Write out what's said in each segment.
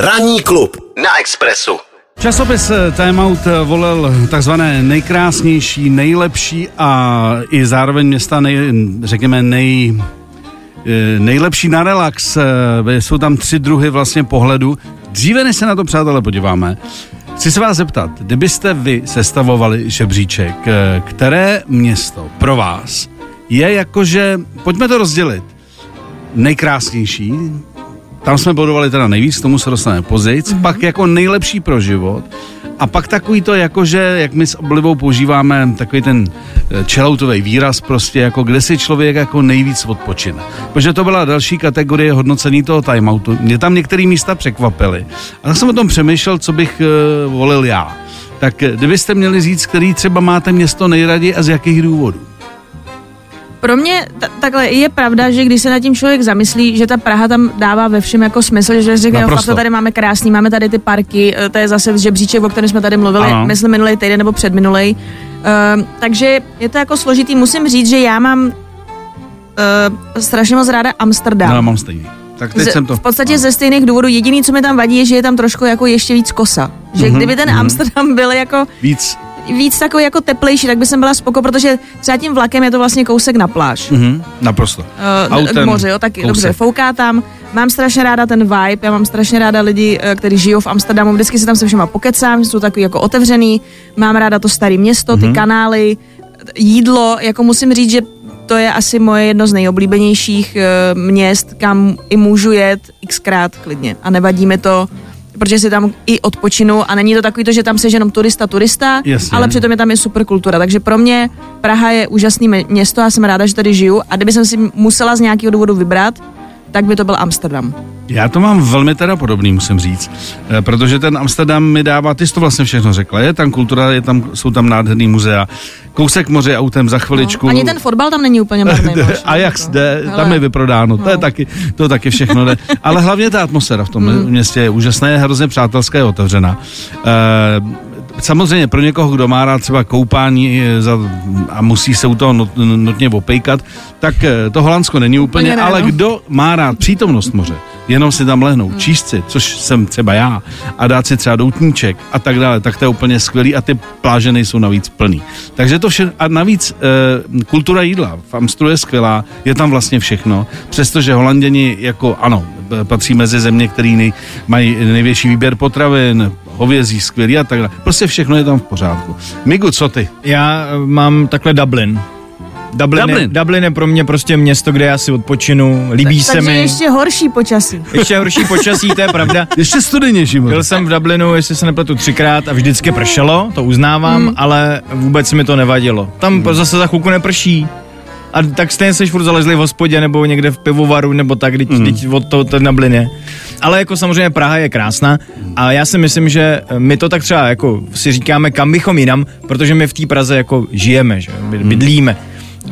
Ranní klub na Expressu. Časopis eh, Time Out eh, volil takzvané nejkrásnější, nejlepší a i zároveň města, nej, řekněme, nej, eh, nejlepší na relax. Jsou tam tři druhy vlastně pohledu. Dříve, než se na to, přátelé, podíváme, chci se vás zeptat, kdybyste vy sestavovali žebříček, které město pro vás je jakože, pojďme to rozdělit, nejkrásnější, tam jsme bodovali teda nejvíc, k tomu se dostaneme později, mm-hmm. pak jako nejlepší pro život a pak takový to jako, že jak my s oblivou používáme takový ten čeloutový eh, výraz prostě, jako kde si člověk jako nejvíc odpočine. Protože to byla další kategorie hodnocení toho timeoutu. Mě tam některé místa překvapily. A tak jsem o tom přemýšlel, co bych uh, volil já. Tak eh, kdybyste měli říct, který třeba máte město nejraději a z jakých důvodů? Pro mě t- takhle je pravda, že když se nad tím člověk zamyslí, že ta Praha tam dává ve všem jako smysl, že řekne, fakt to tady máme krásný, máme tady ty parky, eh, to je zase žebříček, o kterém jsme tady mluvili, ano. myslím minulý týden nebo předminulý. Uh, takže je to jako složitý. Musím říct, že já mám uh, strašně moc ráda Amsterdam. No, já mám stejný. Tak teď z, jsem to... V podstatě ze stejných důvodů. Jediný, co mi tam vadí, je, že je tam trošku jako ještě víc kosa. Že mm-hmm, kdyby ten mm-hmm. Amsterdam byl jako... Víc víc takový jako teplejší, tak by jsem byla spoko, protože třeba tím vlakem je to vlastně kousek na pláž. Mm-hmm, naprosto. Uh, Autem, k moři, jo, taky kousek. dobře, fouká tam. Mám strašně ráda ten vibe, já mám strašně ráda lidi, eh, kteří žijou v Amsterdamu, vždycky se tam se všema pokecám, jsou takový jako otevřený, mám ráda to staré město, ty mm-hmm. kanály, jídlo, jako musím říct, že to je asi moje jedno z nejoblíbenějších uh, měst, kam i můžu jet xkrát klidně a nevadí mi to protože si tam i odpočinu a není to takový to, že tam se jenom turista, turista, Jasně. ale přitom je tam je super kultura. Takže pro mě Praha je úžasný město, já jsem ráda, že tady žiju a kdyby jsem si musela z nějakého důvodu vybrat, tak by to byl Amsterdam. Já to mám velmi teda podobný, musím říct, eh, protože ten Amsterdam mi dává, ty jsi to vlastně všechno řekla, je tam kultura, je tam, jsou tam nádherný muzea, kousek moře autem za chviličku. No, ani ten fotbal tam není úplně marný. a jak jde, tam je vyprodáno, no. to je no. taky, to taky všechno jde. Ale hlavně ta atmosféra v tom mm. městě je úžasná, je hrozně přátelská, je otevřená. E, samozřejmě pro někoho, kdo má rád třeba koupání eh, za, a musí se u toho not, nutně opejkat, tak to Holandsko není úplně, úplně ale no. kdo má rád přítomnost moře, jenom si tam lehnout, hmm. číst si, což jsem třeba já, a dát si třeba doutníček a tak dále, tak to je úplně skvělý a ty pláže nejsou navíc plný. Takže to vše, a navíc e, kultura jídla v Amstru je skvělá, je tam vlastně všechno, přestože Holanděni jako, ano, patří mezi země, které nej, mají největší výběr potravin, hovězí skvělý a tak dále. Prostě všechno je tam v pořádku. Migu, co ty? Já eh, mám takhle Dublin. Dublin, Dublin. Je, Dublin je pro mě prostě město, kde já si odpočinu, líbí tak, se takže mi. ještě horší počasí. Ještě horší počasí, to je pravda. ještě studenější. Byl jsem v Dublinu, jestli se nepletu, třikrát a vždycky pršelo, to uznávám, mm. ale vůbec mi to nevadilo. Tam mm. zase za chvilku neprší. A tak stejně jsi furt zalezli v hospodě nebo někde v pivovaru nebo tak, když mm. od toho ten Dublin je. Ale jako samozřejmě Praha je krásná a já si myslím, že my to tak třeba jako si říkáme, kam bychom jinam, protože my v té Praze jako žijeme, že hmm. bydlíme.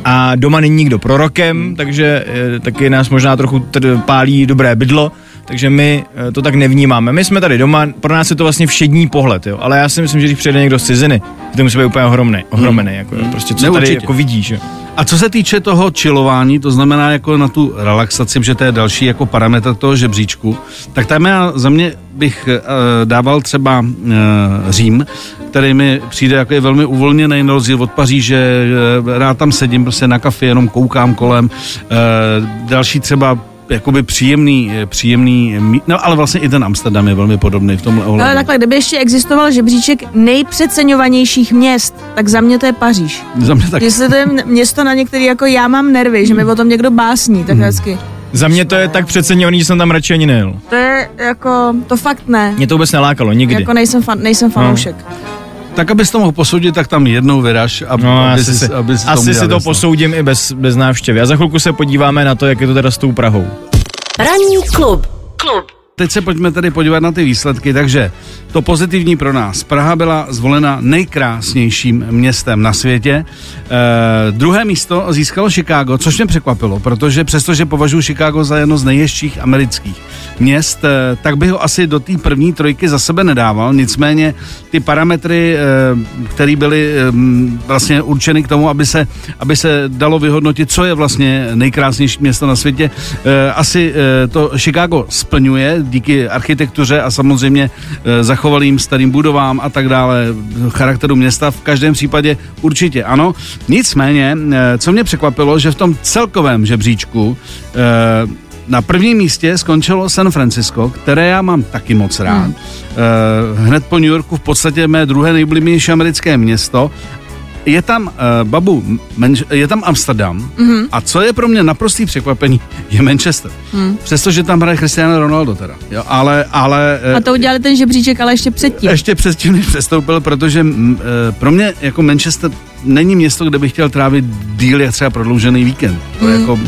A doma není nikdo prorokem, takže e, taky nás možná trochu pálí dobré bydlo, takže my e, to tak nevnímáme. My jsme tady doma, pro nás je to vlastně všední pohled, jo. ale já si myslím, že když přijde někdo z ciziny, to musí být úplně ohromný, ohromený, jako, hmm. prostě co tady jako vidíš. Jo. A co se týče toho čilování, to znamená jako na tu relaxaci, že to je další jako parametr toho žebříčku, tak tam já za mě bych uh, dával třeba uh, Řím, který mi přijde jako je velmi uvolněný na rozdíl od Paříže, uh, rád tam sedím prostě na kafe, jenom koukám kolem. Další třeba jakoby příjemný, eh, příjemný, no ale vlastně i ten Amsterdam je velmi podobný v tomhle ohledu. Ale takhle, kdyby ještě existoval žebříček nejpřeceňovanějších měst, tak za mě to je Paříž. Za mě tak. Jestli to je město, na některý jako já mám nervy, že mi o tom někdo básní, tak hmm. hezky. Za mě to je tak přeceňovaný, že jsem tam radši ani nejel. To je jako, to fakt ne. Mě to vůbec nelákalo, nikdy. Jako nejsem, fan, nejsem fanoušek. No tak abys to mohl posoudit, tak tam jednou vyraž, aby, no, aby asi, si, aby si asi si to jasno. posoudím i bez, bez návštěvy. A za chvilku se podíváme na to, jak je to teda s tou Prahou. Ranní klub. Klub. Teď se pojďme tady podívat na ty výsledky, takže to pozitivní pro nás. Praha byla zvolena nejkrásnějším městem na světě. E, druhé místo získalo Chicago, což mě překvapilo, protože přestože považuji Chicago za jedno z nejjezdších amerických měst, e, tak bych ho asi do té první trojky za sebe nedával. Nicméně ty parametry, e, které byly e, vlastně určeny k tomu, aby se, aby se dalo vyhodnotit, co je vlastně nejkrásnější město na světě, e, asi e, to Chicago splňuje díky architektuře a samozřejmě e, zachovalým starým budovám a tak dále, charakteru města. V každém případě určitě ano. Nicméně, e, co mě překvapilo, že v tom celkovém žebříčku e, na prvním místě skončilo San Francisco, které já mám taky moc rád. Hmm. Uh, hned po New Yorku v podstatě mé druhé nejbližší americké město je tam, uh, babu, menš, je tam Amsterdam mm-hmm. a co je pro mě naprostý překvapení, je Manchester. Mm. Přestože tam hraje Cristiano Ronaldo teda. Jo, ale, ale, uh, a to udělali ten žebříček, ale ještě předtím. Ještě předtím, než přestoupil, protože uh, pro mě jako Manchester není město, kde bych chtěl trávit díl jak třeba prodloužený víkend. To mm. jako, uh,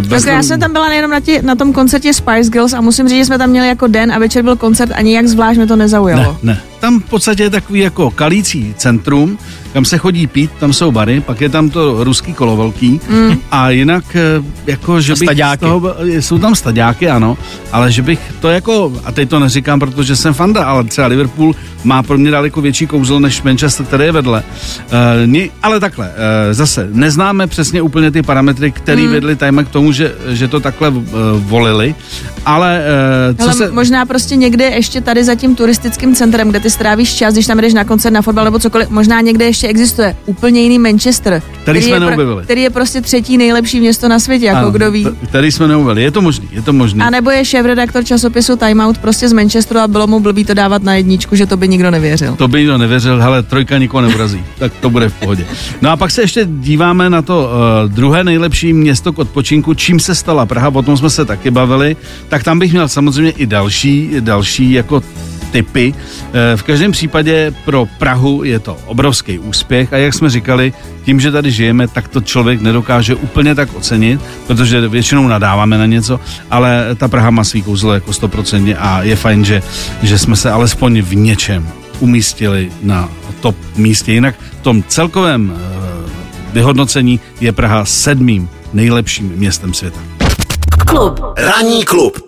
bez tak já jsem tam byla nejenom na, tě, na tom koncertě Spice Girls a musím říct, že jsme tam měli jako den a večer byl koncert a nijak zvlášť mě to nezaujalo. Ne, ne. Tam v podstatě je takový jako kalící centrum, kam se chodí pít, tam jsou bary, pak je tam to ruský kolo velký mm. a jinak eh, jako, že bych staďáky. Toho, jsou tam staďáky, ano, ale že bych to jako, a teď to neříkám, protože jsem fanda, ale třeba Liverpool má pro mě daleko větší kouzlo než Manchester, který je vedle. Uh, ale takhle, uh, zase neznáme přesně úplně ty parametry, které mm. vedly Time k tomu, že, že to takhle uh, volili, ale uh, co ale se... možná prostě někde ještě tady za tím turistickým centrem, kde ty strávíš čas, když tam jdeš na koncert, na fotbal nebo cokoliv, možná někde ještě existuje úplně jiný Manchester, který, který jsme je, neobjevili. který je prostě třetí nejlepší město na světě, jako ano, kdo ví. Který jsme neubili, je to možný, je to možný. A nebo je šéf-redaktor časopisu Time Out prostě z Manchesteru a bylo mu blbý to dávat na jedničku, že to by nikdo nevěřil. To by nikdo nevěřil, hele, trojka nikoho neurazí, tak to bude v pohodě. No a pak se ještě díváme na to uh, druhé nejlepší město k odpočinku, čím se stala Praha, o tom jsme se taky bavili, tak tam bych měl samozřejmě i další, další jako typy. Eh, v každém případě pro Prahu je to obrovský úspěch a jak jsme říkali, tím, že tady žijeme, tak to člověk nedokáže úplně tak ocenit, protože většinou nadáváme na něco, ale ta Praha má svý kouzlo jako 100% a je fajn, že, že jsme se alespoň v něčem umístili na top místě. Jinak v tom celkovém eh, vyhodnocení je Praha sedmým nejlepším městem světa. Klub. Ranní klub